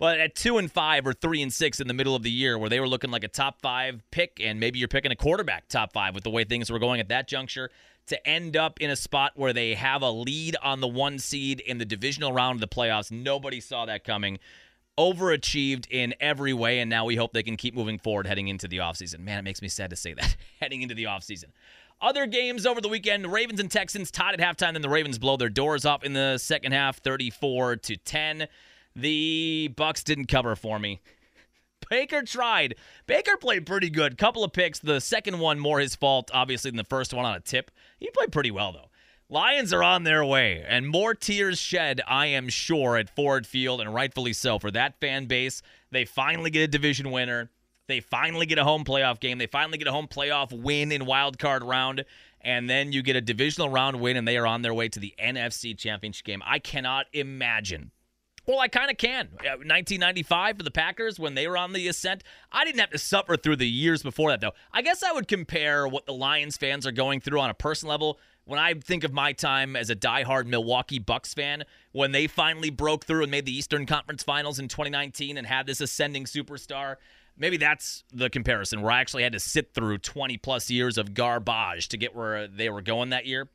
But at two and five or three and six in the middle of the year, where they were looking like a top five pick, and maybe you're picking a quarterback top five with the way things were going at that juncture, to end up in a spot where they have a lead on the one seed in the divisional round of the playoffs, nobody saw that coming. Overachieved in every way, and now we hope they can keep moving forward heading into the offseason. Man, it makes me sad to say that. heading into the offseason. Other games over the weekend, Ravens and Texans tied at halftime, then the Ravens blow their doors off in the second half, 34 to 10. The Bucks didn't cover for me. Baker tried. Baker played pretty good. Couple of picks. The second one more his fault, obviously, than the first one on a tip. He played pretty well though. Lions are on their way, and more tears shed, I am sure, at Ford Field, and rightfully so for that fan base. They finally get a division winner. They finally get a home playoff game. They finally get a home playoff win in wild card round, and then you get a divisional round win, and they are on their way to the NFC Championship game. I cannot imagine well, I kind of can. 1995 for the Packers when they were on the ascent. I didn't have to suffer through the years before that, though. I guess I would compare what the Lions fans are going through on a personal level when I think of my time as a diehard Milwaukee Bucks fan, when they finally broke through and made the Eastern Conference Finals in 2019 and had this ascending superstar. Maybe that's the comparison where I actually had to sit through 20 plus years of garbage to get where they were going that year.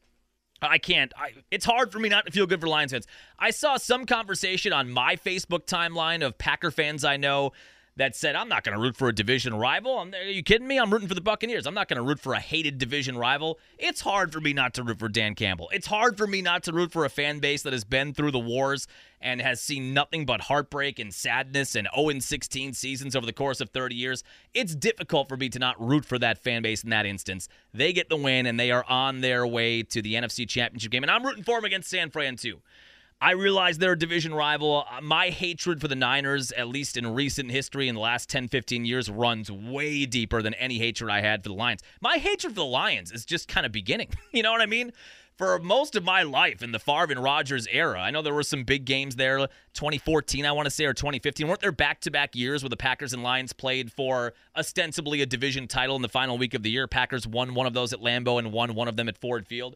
I can't. I, it's hard for me not to feel good for Lions fans. I saw some conversation on my Facebook timeline of Packer fans I know that said, I'm not going to root for a division rival. I'm, are you kidding me? I'm rooting for the Buccaneers. I'm not going to root for a hated division rival. It's hard for me not to root for Dan Campbell. It's hard for me not to root for a fan base that has been through the wars and has seen nothing but heartbreak and sadness and 0 16 seasons over the course of 30 years. It's difficult for me to not root for that fan base in that instance. They get the win and they are on their way to the NFC Championship game. And I'm rooting for them against San Fran, too. I realize they're a division rival. Uh, my hatred for the Niners, at least in recent history in the last 10, 15 years, runs way deeper than any hatred I had for the Lions. My hatred for the Lions is just kind of beginning. You know what I mean? For most of my life in the Favre and era, I know there were some big games there. 2014, I want to say, or 2015. Weren't there back to back years where the Packers and Lions played for ostensibly a division title in the final week of the year? Packers won one of those at Lambeau and won one of them at Ford Field.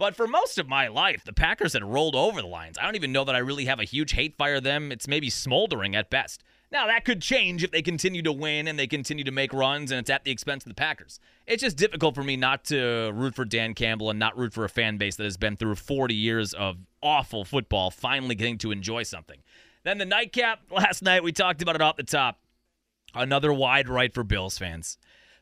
But for most of my life, the Packers had rolled over the Lions. I don't even know that I really have a huge hate fire them. It's maybe smoldering at best. Now, that could change if they continue to win and they continue to make runs and it's at the expense of the Packers. It's just difficult for me not to root for Dan Campbell and not root for a fan base that has been through 40 years of awful football, finally getting to enjoy something. Then the nightcap last night, we talked about it off the top. Another wide right for Bills fans.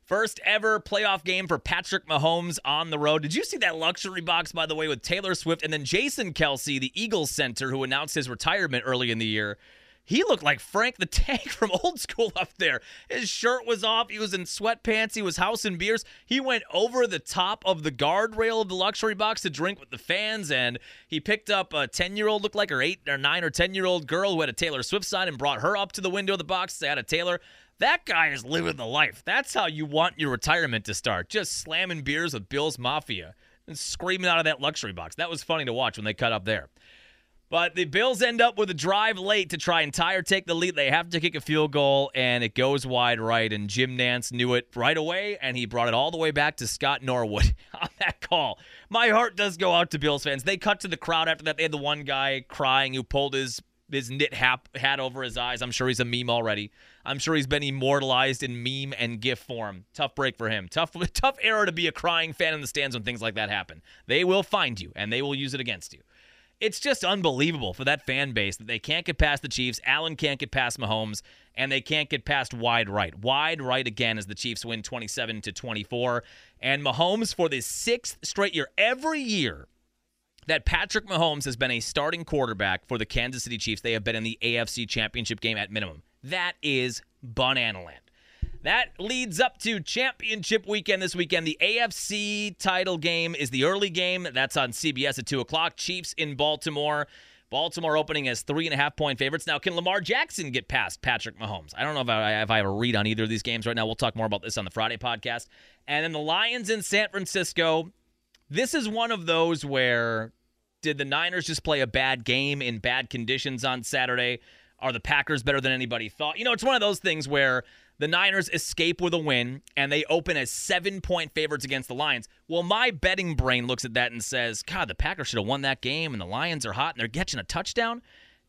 First ever playoff game for Patrick Mahomes on the road. Did you see that luxury box, by the way, with Taylor Swift and then Jason Kelce, the Eagles center, who announced his retirement early in the year? He looked like Frank the Tank from old school up there. His shirt was off. He was in sweatpants. He was housing beers. He went over the top of the guardrail of the luxury box to drink with the fans. And he picked up a 10 year old, looked like her 8 or 9 or 10 year old girl who had a Taylor Swift sign and brought her up to the window of the box. They had a Taylor. That guy is living the life. That's how you want your retirement to start. Just slamming beers with Bill's Mafia and screaming out of that luxury box. That was funny to watch when they cut up there. But the Bills end up with a drive late to try and tie or take the lead. They have to kick a field goal, and it goes wide right. And Jim Nantz knew it right away, and he brought it all the way back to Scott Norwood on that call. My heart does go out to Bills fans. They cut to the crowd after that. They had the one guy crying who pulled his his knit hat, hat over his eyes. I'm sure he's a meme already. I'm sure he's been immortalized in meme and GIF form. Tough break for him. Tough, tough era to be a crying fan in the stands when things like that happen. They will find you and they will use it against you it's just unbelievable for that fan base that they can't get past the Chiefs. Allen can't get past Mahomes, and they can't get past wide right. Wide right again as the Chiefs win 27 to 24. And Mahomes for the sixth straight year, every year that Patrick Mahomes has been a starting quarterback for the Kansas City Chiefs, they have been in the AFC Championship game at minimum. That is banana land. That leads up to championship weekend this weekend. The AFC title game is the early game. That's on CBS at 2 o'clock. Chiefs in Baltimore. Baltimore opening as three and a half point favorites. Now, can Lamar Jackson get past Patrick Mahomes? I don't know if I, if I have a read on either of these games right now. We'll talk more about this on the Friday podcast. And then the Lions in San Francisco. This is one of those where did the Niners just play a bad game in bad conditions on Saturday? Are the Packers better than anybody thought? You know, it's one of those things where the Niners escape with a win and they open as seven point favorites against the Lions. Well, my betting brain looks at that and says, God, the Packers should have won that game and the Lions are hot and they're catching a touchdown.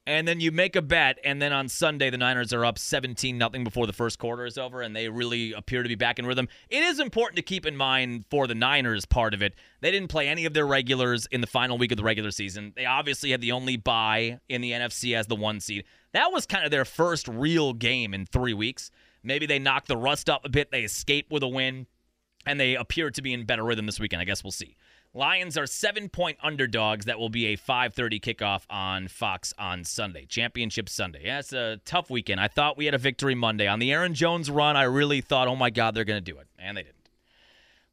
And then you make a bet, and then on Sunday the Niners are up 17 nothing before the first quarter is over, and they really appear to be back in rhythm. It is important to keep in mind for the Niners part of it. They didn't play any of their regulars in the final week of the regular season. They obviously had the only bye in the NFC as the one seed. That was kind of their first real game in three weeks. Maybe they knocked the rust up a bit. They escape with a win, and they appear to be in better rhythm this weekend. I guess we'll see. Lions are seven-point underdogs. That will be a 5:30 kickoff on Fox on Sunday, Championship Sunday. Yeah, it's a tough weekend. I thought we had a victory Monday on the Aaron Jones run. I really thought, oh my God, they're going to do it, and they didn't.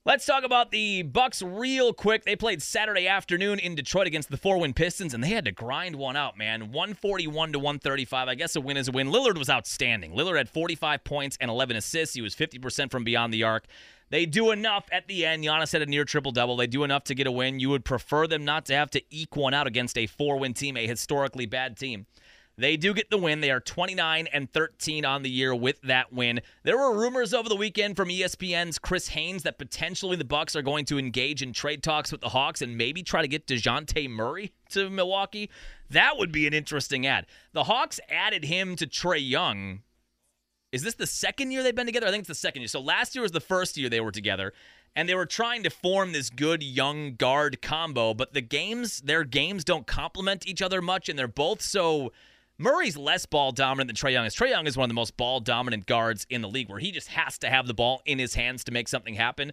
Let's talk about the Bucks real quick. They played Saturday afternoon in Detroit against the four-win Pistons, and they had to grind one out, man. 141 to 135. I guess a win is a win. Lillard was outstanding. Lillard had 45 points and 11 assists. He was 50% from beyond the arc. They do enough at the end. Giannis had a near triple double. They do enough to get a win. You would prefer them not to have to eke one out against a four-win team, a historically bad team. They do get the win. They are 29 and 13 on the year with that win. There were rumors over the weekend from ESPN's Chris Haynes that potentially the Bucks are going to engage in trade talks with the Hawks and maybe try to get Dejounte Murray to Milwaukee. That would be an interesting ad. The Hawks added him to Trae Young. Is this the second year they've been together? I think it's the second year. So last year was the first year they were together and they were trying to form this good young guard combo, but the games, their games don't complement each other much, and they're both so Murray's less ball dominant than Trae Young is. Trae Young is one of the most ball dominant guards in the league where he just has to have the ball in his hands to make something happen.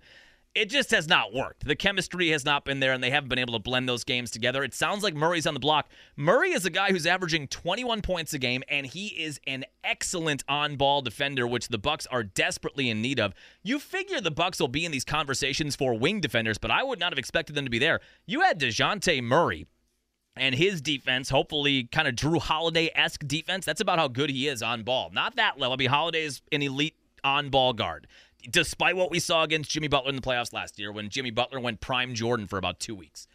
It just has not worked. The chemistry has not been there, and they haven't been able to blend those games together. It sounds like Murray's on the block. Murray is a guy who's averaging 21 points a game, and he is an excellent on-ball defender, which the Bucks are desperately in need of. You figure the Bucks will be in these conversations for wing defenders, but I would not have expected them to be there. You had Dejounte Murray and his defense, hopefully, kind of Jrue Holiday esque defense. That's about how good he is on ball. Not that level. I mean, Holiday is an elite on ball guard, despite what we saw against Jimmy Butler in the playoffs last year when Jimmy Butler went prime Jordan for about two weeks.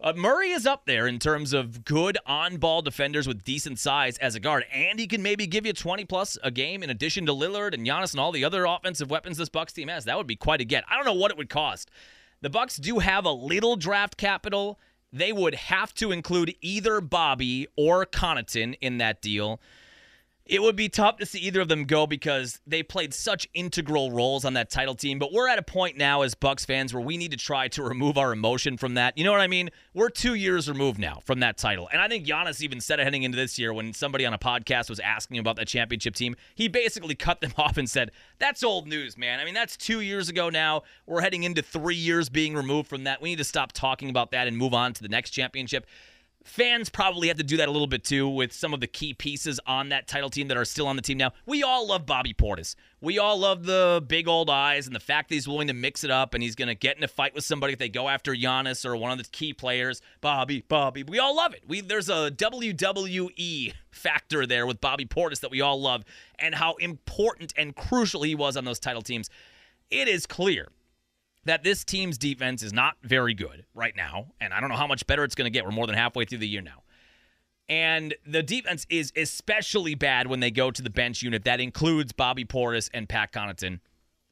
Uh, Murray is up there in terms of good on ball defenders with decent size as a guard, and he can maybe give you 20 plus a game in addition to Lillard and Giannis and all the other offensive weapons this Bucks team has. That would be quite a get. I don't know what it would cost. The Bucks do have a little draft capital they would have to include either Bobby or Connaughton in that deal. It would be tough to see either of them go because they played such integral roles on that title team. But we're at a point now as Bucks fans where we need to try to remove our emotion from that. You know what I mean? We're two years removed now from that title. And I think Giannis even said it heading into this year when somebody on a podcast was asking about that championship team. He basically cut them off and said, That's old news, man. I mean, that's two years ago now. We're heading into three years being removed from that. We need to stop talking about that and move on to the next championship fans probably have to do that a little bit too with some of the key pieces on that title team that are still on the team now. We all love Bobby Portis. We all love the big old eyes and the fact that he's willing to mix it up and he's going to get in a fight with somebody if they go after Giannis or one of the key players. Bobby, Bobby. We all love it. We there's a WWE factor there with Bobby Portis that we all love and how important and crucial he was on those title teams. It is clear that this team's defense is not very good right now, and I don't know how much better it's going to get. We're more than halfway through the year now. And the defense is especially bad when they go to the bench unit. That includes Bobby Portis and Pat Connaughton.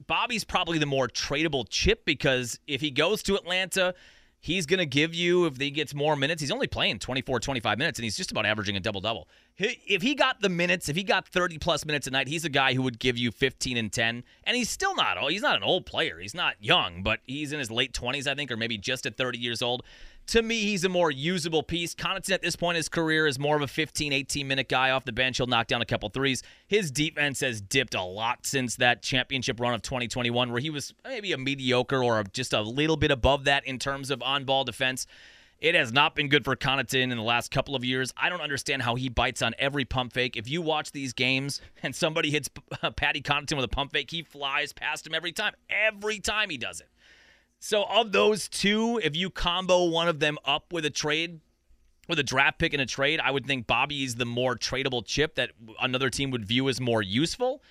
Bobby's probably the more tradable chip because if he goes to Atlanta, he's going to give you, if he gets more minutes, he's only playing 24, 25 minutes, and he's just about averaging a double double. If he got the minutes, if he got 30 plus minutes a night, he's a guy who would give you 15 and 10. And he's still not, he's not an old player. He's not young, but he's in his late 20s, I think, or maybe just at 30 years old to me, he's a more usable piece. Connaughton at this point in his career is more of a 15, 18 minute guy off the bench. He'll knock down a couple threes. His defense has dipped a lot since that championship run of 2021, where he was maybe a mediocre or just a little bit above that in terms of on ball defense. It has not been good for Connaughton in the last couple of years. I don't understand how he bites on every pump fake. If you watch these games and somebody hits Patty Connaughton with a pump fake, he flies past him every time. Every time he does it. So, of those two, if you combo one of them up with a trade, with a draft pick and a trade, I would think Bobby is the more tradable chip that another team would view as more useful.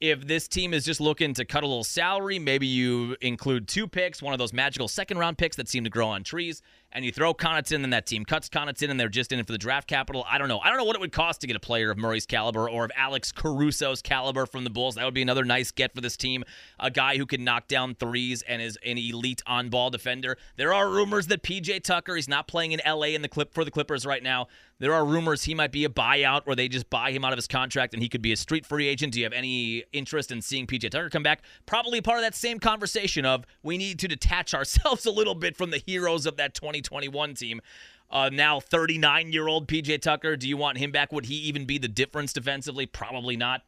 If this team is just looking to cut a little salary, maybe you include two picks, one of those magical second round picks that seem to grow on trees, and you throw Connaughton, and that team cuts Connaughton, and they're just in it for the draft capital. I don't know. I don't know what it would cost to get a player of Murray's caliber or of Alex Caruso's caliber from the Bulls. That would be another nice get for this team. A guy who can knock down threes and is an elite on-ball defender. There are rumors that PJ Tucker, he's not playing in LA in the clip for the Clippers right now. There are rumors he might be a buyout where they just buy him out of his contract and he could be a street free agent. Do you have any interest in seeing PJ Tucker come back? Probably part of that same conversation of we need to detach ourselves a little bit from the heroes of that 20 2021 team. Uh, now 39 year old PJ Tucker. Do you want him back? Would he even be the difference defensively? Probably not.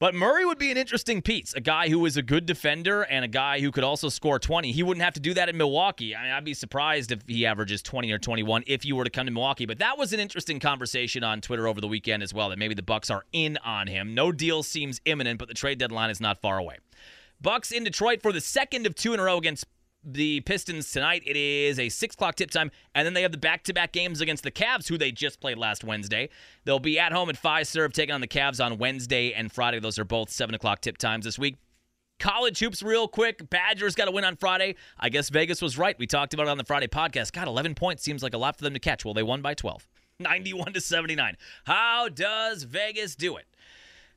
But Murray would be an interesting piece. A guy who is a good defender and a guy who could also score 20. He wouldn't have to do that in Milwaukee. I mean, I'd be surprised if he averages 20 or 21 if you were to come to Milwaukee. But that was an interesting conversation on Twitter over the weekend as well. That maybe the Bucks are in on him. No deal seems imminent, but the trade deadline is not far away. Bucks in Detroit for the second of two in a row against the Pistons tonight. It is a six o'clock tip time, and then they have the back-to-back games against the Cavs, who they just played last Wednesday. They'll be at home at Fiserv, taking on the Cavs on Wednesday and Friday. Those are both seven o'clock tip times this week. College hoops, real quick. Badgers got to win on Friday. I guess Vegas was right. We talked about it on the Friday podcast. God, 11 points seems like a lot for them to catch. Well, they won by 12, 91 to 79. How does Vegas do it?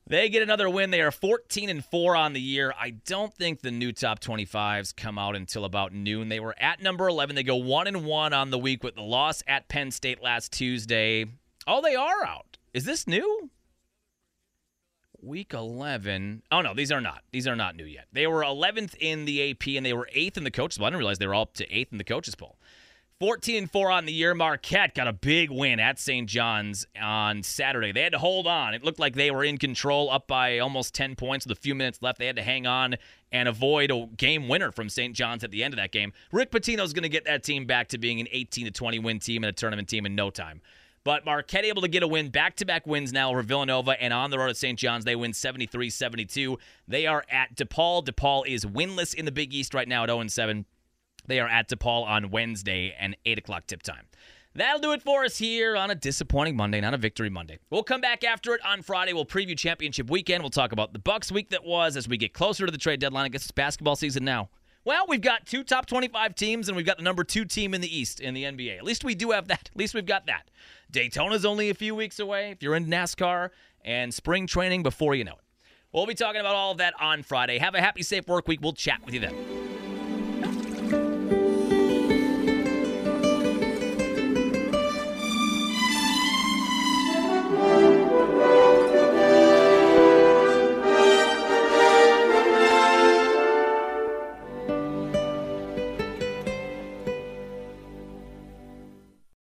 They get another win. They are 14 and 4 on the year. I don't think the new top 25s come out until about noon. They were at number 11. They go 1 and 1 on the week with the loss at Penn State last Tuesday. Oh, they are out. Is this new? Week 11. Oh, no, these are not. These are not new yet. They were 11th in the AP and they were 8th in the coaches poll. I didn't realize they were all up to 8th in the coaches poll. 14 and 4 on the year. Marquette got a big win at St. John's on Saturday. They had to hold on. It looked like they were in control, up by almost 10 points with a few minutes left. They had to hang on and avoid a game winner from St. John's at the end of that game. Rick Pitino's going to get that team back to being an 18 to 20 win team and a tournament team in no time. But Marquette able to get a win, back to back wins now over Villanova and on the road at St. John's. They win 73 72. They are at DePaul. DePaul is winless in the Big East right now at 0 7. They are at DePaul on Wednesday and 8 o'clock tip time. That'll do it for us here on a disappointing Monday, not a victory Monday. We'll come back after it on Friday. We'll preview championship weekend. We'll talk about the Bucks week that was as we get closer to the trade deadline. I guess it's basketball season now. Well, we've got two top 25 teams, and we've got the number two team in the East in the NBA. At least we do have that. At least we've got that. Daytona's only a few weeks away if you're in NASCAR, and spring training before you know it. We'll be talking about all of that on Friday. Have a happy, safe work week. We'll chat with you then.